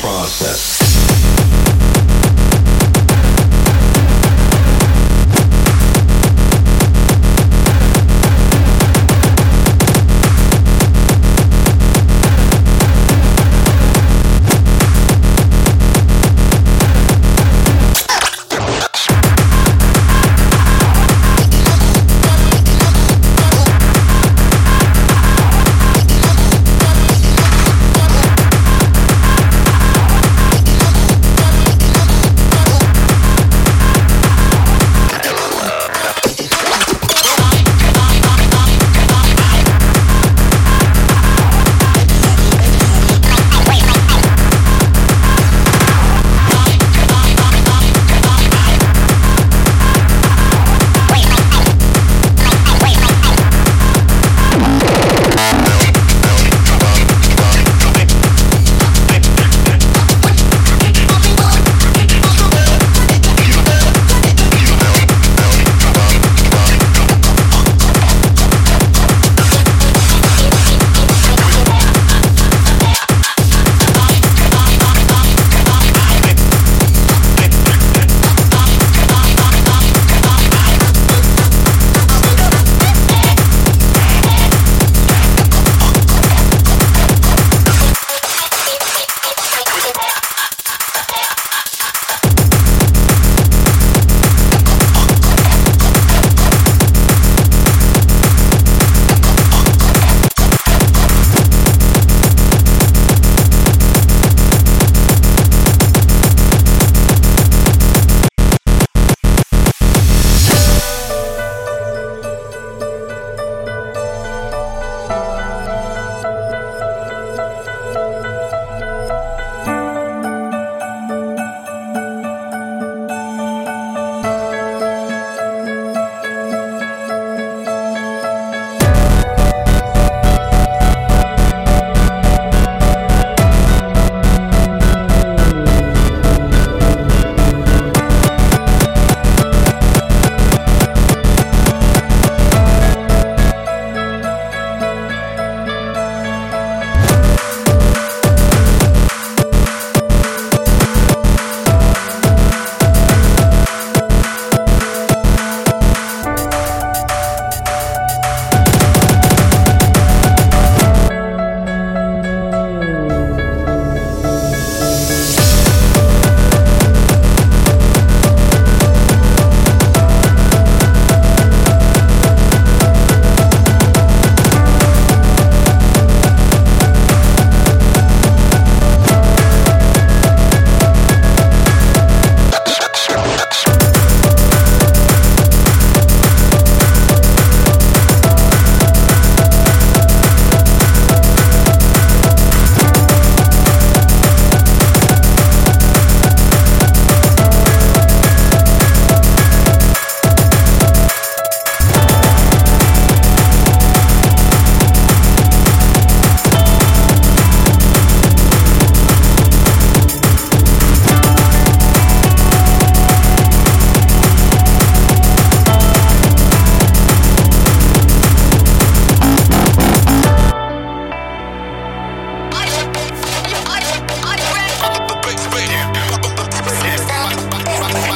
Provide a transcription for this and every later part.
process.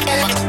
Thank you.